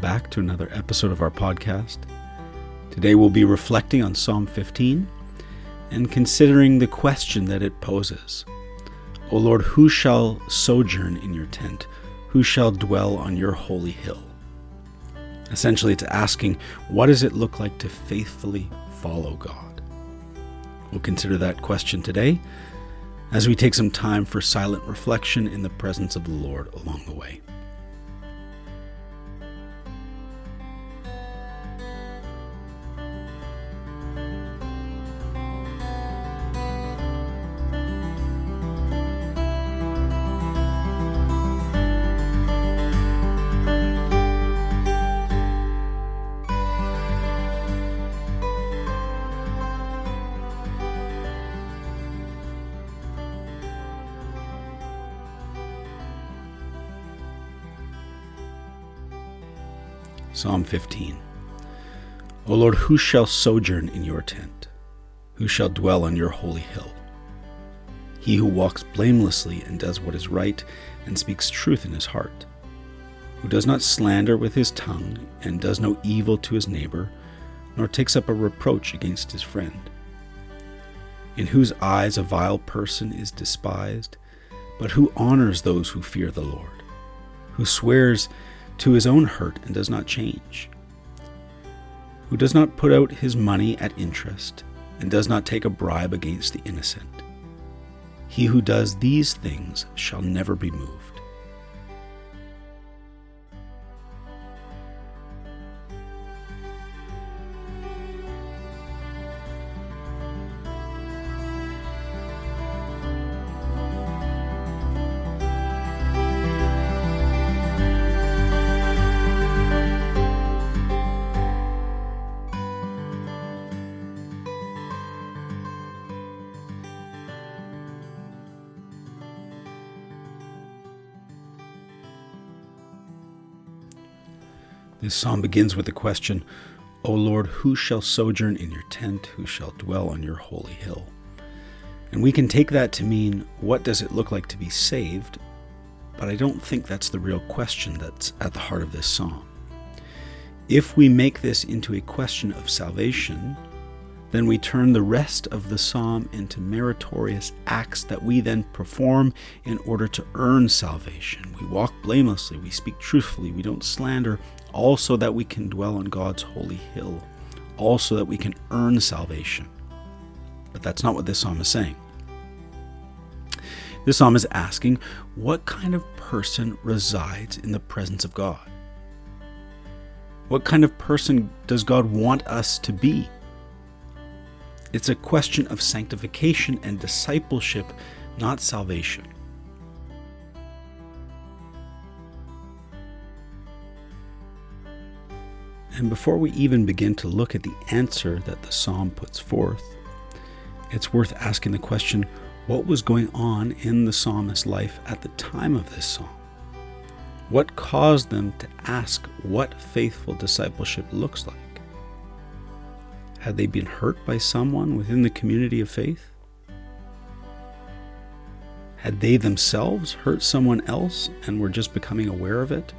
back to another episode of our podcast. Today we'll be reflecting on Psalm 15 and considering the question that it poses O Lord, who shall sojourn in your tent? Who shall dwell on your holy hill? Essentially, it's asking, what does it look like to faithfully follow God? We'll consider that question today as we take some time for silent reflection in the presence of the Lord along the way. Psalm fifteen. 15 O Lord, who shall sojourn in your tent? Who shall dwell on your holy hill? He who walks blamelessly and does what is right and speaks truth in his heart, who does not slander with his tongue and does no evil to his neighbor, nor takes up a reproach against his friend, in whose eyes a vile person is despised, but who honors those who fear the Lord, who swears to his own hurt and does not change, who does not put out his money at interest and does not take a bribe against the innocent. He who does these things shall never be moved. This psalm begins with the question, O Lord, who shall sojourn in your tent? Who shall dwell on your holy hill? And we can take that to mean, what does it look like to be saved? But I don't think that's the real question that's at the heart of this psalm. If we make this into a question of salvation, then we turn the rest of the psalm into meritorious acts that we then perform in order to earn salvation. We walk blamelessly, we speak truthfully, we don't slander, also that we can dwell on God's holy hill, also that we can earn salvation. But that's not what this psalm is saying. This psalm is asking what kind of person resides in the presence of God? What kind of person does God want us to be? It's a question of sanctification and discipleship, not salvation. And before we even begin to look at the answer that the psalm puts forth, it's worth asking the question what was going on in the psalmist's life at the time of this psalm? What caused them to ask what faithful discipleship looks like? Had they been hurt by someone within the community of faith? Had they themselves hurt someone else and were just becoming aware of it?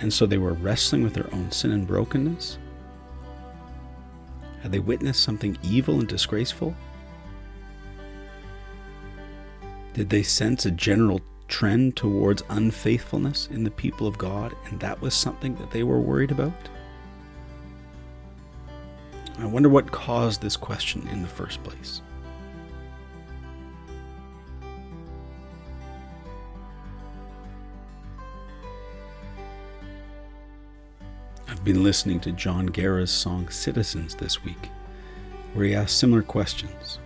And so they were wrestling with their own sin and brokenness? Had they witnessed something evil and disgraceful? Did they sense a general trend towards unfaithfulness in the people of God, and that was something that they were worried about? I wonder what caused this question in the first place. I've been listening to John Guerra's song Citizens this week, where he asks similar questions.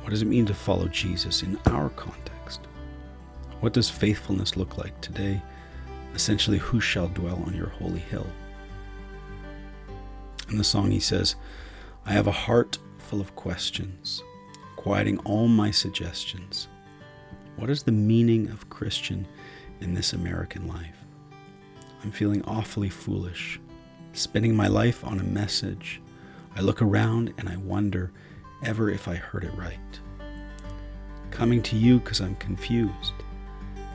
What does it mean to follow Jesus in our context? What does faithfulness look like today? Essentially, who shall dwell on your holy hill? In the song, he says, I have a heart full of questions, quieting all my suggestions. What is the meaning of Christian in this American life? I'm feeling awfully foolish, spending my life on a message. I look around and I wonder ever if I heard it right. Coming to you because I'm confused,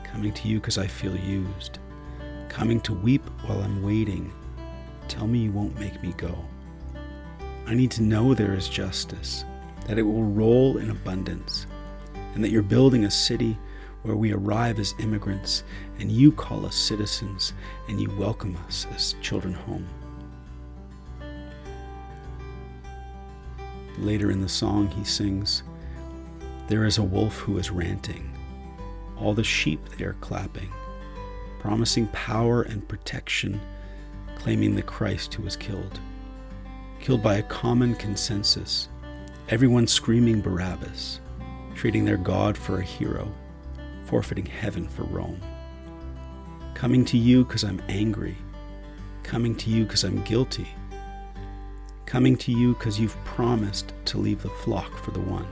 coming to you because I feel used, coming to weep while I'm waiting tell me you won't make me go. I need to know there is justice, that it will roll in abundance, and that you're building a city where we arrive as immigrants and you call us citizens and you welcome us as children home. Later in the song, he sings, There is a wolf who is ranting. All the sheep they are clapping, promising power and protection, claiming the Christ who was killed. Killed by a common consensus, everyone screaming Barabbas, treating their God for a hero, forfeiting heaven for Rome. Coming to you because I'm angry, coming to you because I'm guilty coming to you because you've promised to leave the flock for the one.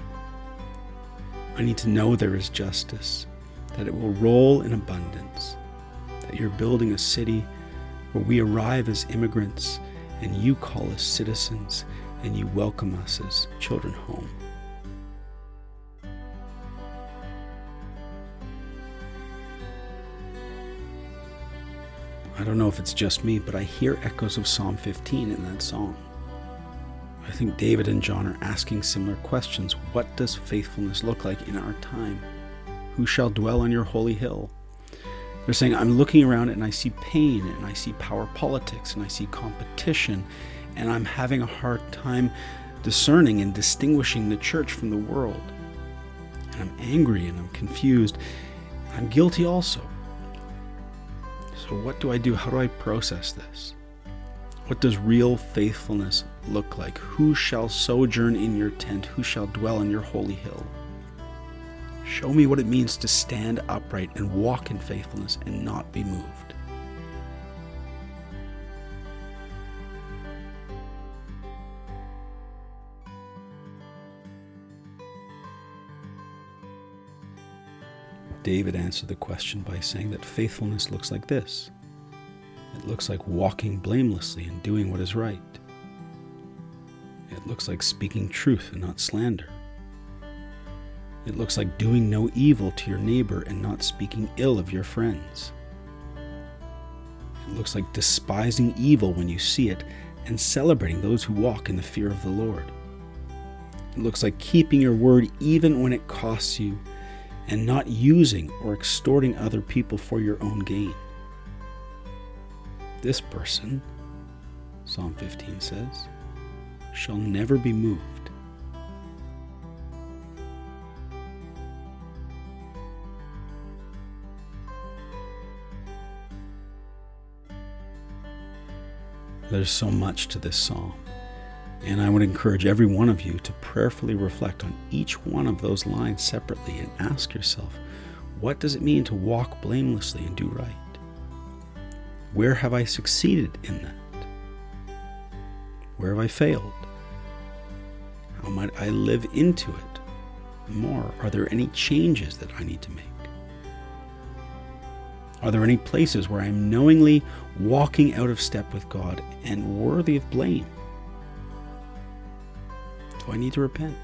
I need to know there is justice, that it will roll in abundance, that you're building a city where we arrive as immigrants and you call us citizens and you welcome us as children home. I don't know if it's just me, but I hear echoes of Psalm 15 in that song. Think David and John are asking similar questions. What does faithfulness look like in our time? Who shall dwell on your holy hill? They're saying, I'm looking around and I see pain and I see power politics and I see competition and I'm having a hard time discerning and distinguishing the church from the world. And I'm angry and I'm confused. I'm guilty also. So, what do I do? How do I process this? What does real faithfulness look like? Who shall sojourn in your tent? Who shall dwell on your holy hill? Show me what it means to stand upright and walk in faithfulness and not be moved. David answered the question by saying that faithfulness looks like this it looks like walking blamelessly and doing what is right. It looks like speaking truth and not slander. It looks like doing no evil to your neighbor and not speaking ill of your friends. It looks like despising evil when you see it and celebrating those who walk in the fear of the Lord. It looks like keeping your word even when it costs you and not using or extorting other people for your own gain. This person, Psalm 15 says, shall never be moved. There's so much to this psalm, and I would encourage every one of you to prayerfully reflect on each one of those lines separately and ask yourself, what does it mean to walk blamelessly and do right? Where have I succeeded in that? Where have I failed? How might I live into it more? Are there any changes that I need to make? Are there any places where I'm knowingly walking out of step with God and worthy of blame? Do I need to repent?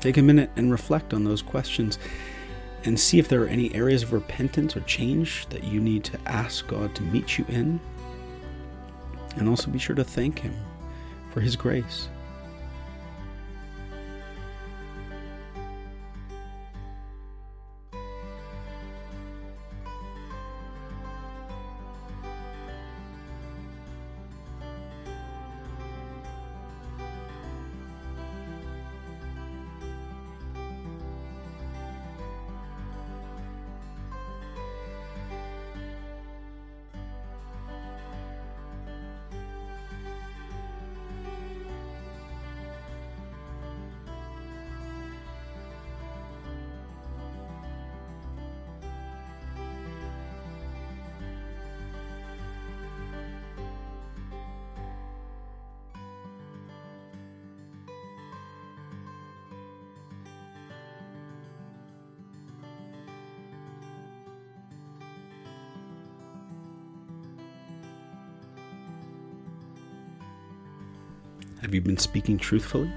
Take a minute and reflect on those questions and see if there are any areas of repentance or change that you need to ask God to meet you in. And also be sure to thank Him for His grace. Have you been speaking truthfully?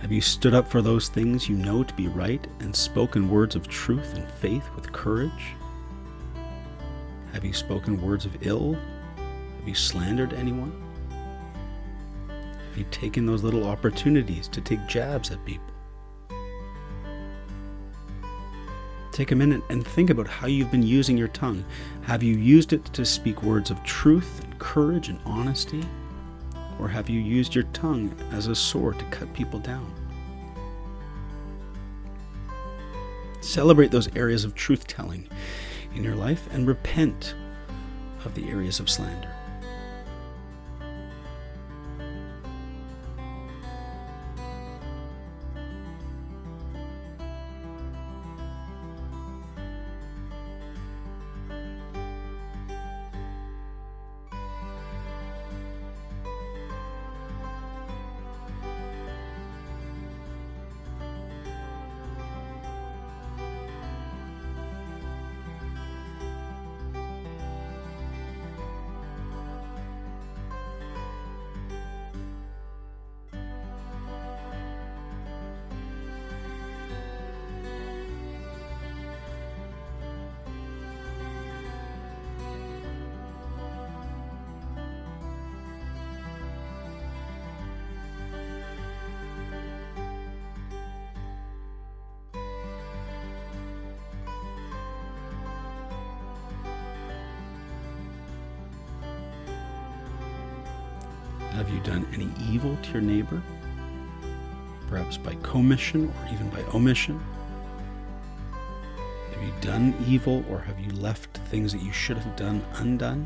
Have you stood up for those things you know to be right and spoken words of truth and faith with courage? Have you spoken words of ill? Have you slandered anyone? Have you taken those little opportunities to take jabs at people? Take a minute and think about how you've been using your tongue. Have you used it to speak words of truth and courage and honesty? Or have you used your tongue as a sword to cut people down? Celebrate those areas of truth telling in your life and repent of the areas of slander. Have you done any evil to your neighbor? Perhaps by commission or even by omission? Have you done evil or have you left things that you should have done undone?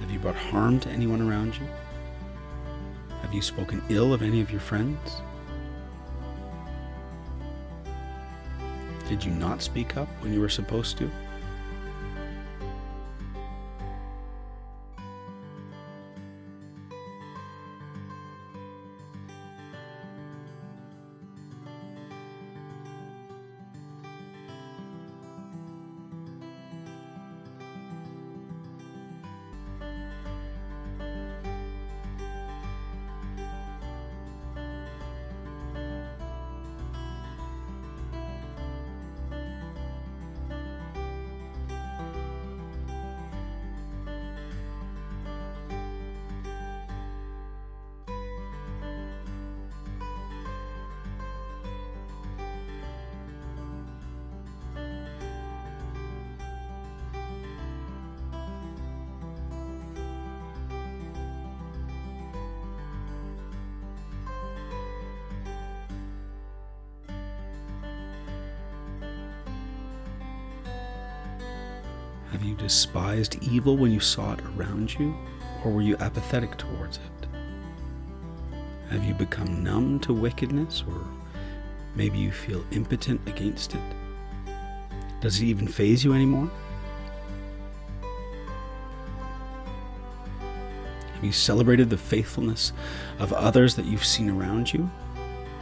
Have you brought harm to anyone around you? Have you spoken ill of any of your friends? Did you not speak up when you were supposed to? Have you despised evil when you saw it around you, or were you apathetic towards it? Have you become numb to wickedness, or maybe you feel impotent against it? Does it even faze you anymore? Have you celebrated the faithfulness of others that you've seen around you?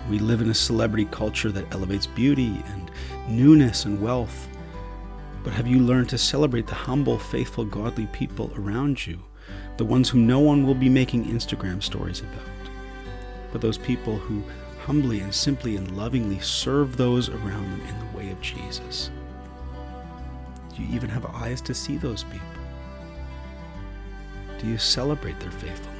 We live in a celebrity culture that elevates beauty and newness and wealth but have you learned to celebrate the humble, faithful, godly people around you, the ones whom no one will be making Instagram stories about, but those people who humbly and simply and lovingly serve those around them in the way of Jesus? Do you even have eyes to see those people? Do you celebrate their faithfulness?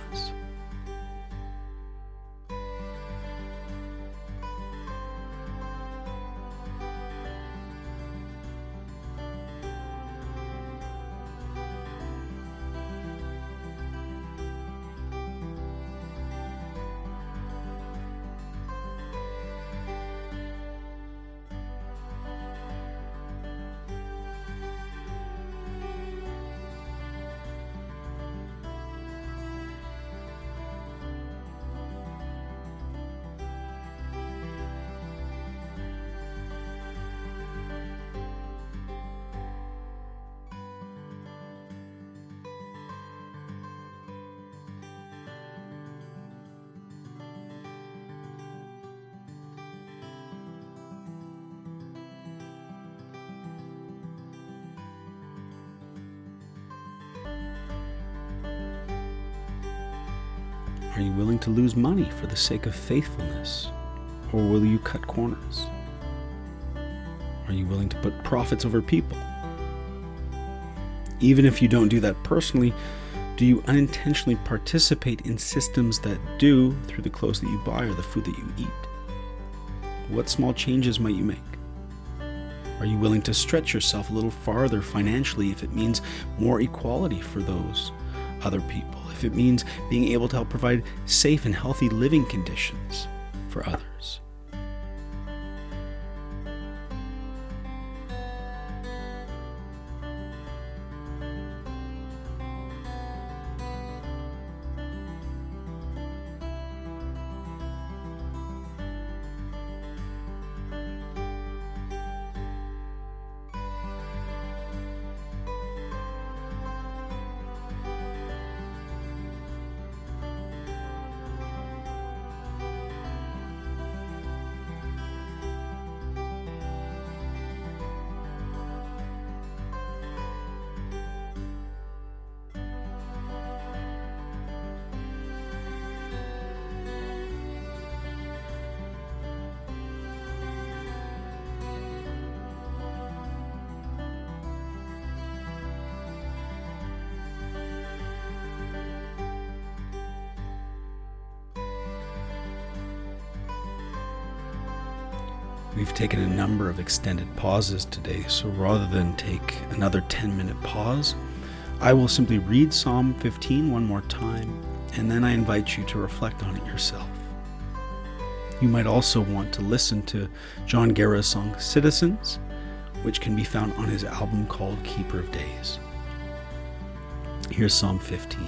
Are you willing to lose money for the sake of faithfulness? Or will you cut corners? Are you willing to put profits over people? Even if you don't do that personally, do you unintentionally participate in systems that do through the clothes that you buy or the food that you eat? What small changes might you make? Are you willing to stretch yourself a little farther financially if it means more equality for those other people? If it means being able to help provide safe and healthy living conditions for others? We've taken a number of extended pauses today, so rather than take another 10 minute pause, I will simply read Psalm 15 one more time, and then I invite you to reflect on it yourself. You might also want to listen to John Guerra's song Citizens, which can be found on his album called Keeper of Days. Here's Psalm 15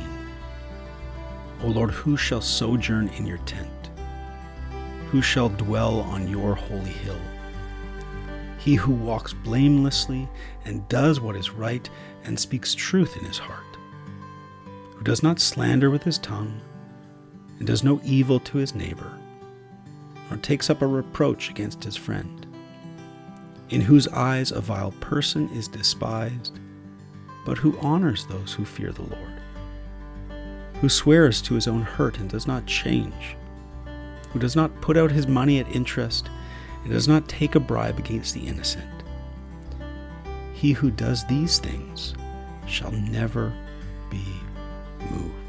O Lord, who shall sojourn in your tent? Who shall dwell on your holy hill? He who walks blamelessly and does what is right and speaks truth in his heart, who does not slander with his tongue and does no evil to his neighbor, nor takes up a reproach against his friend, in whose eyes a vile person is despised, but who honors those who fear the Lord, who swears to his own hurt and does not change who does not put out his money at interest and does not take a bribe against the innocent. He who does these things shall never be moved.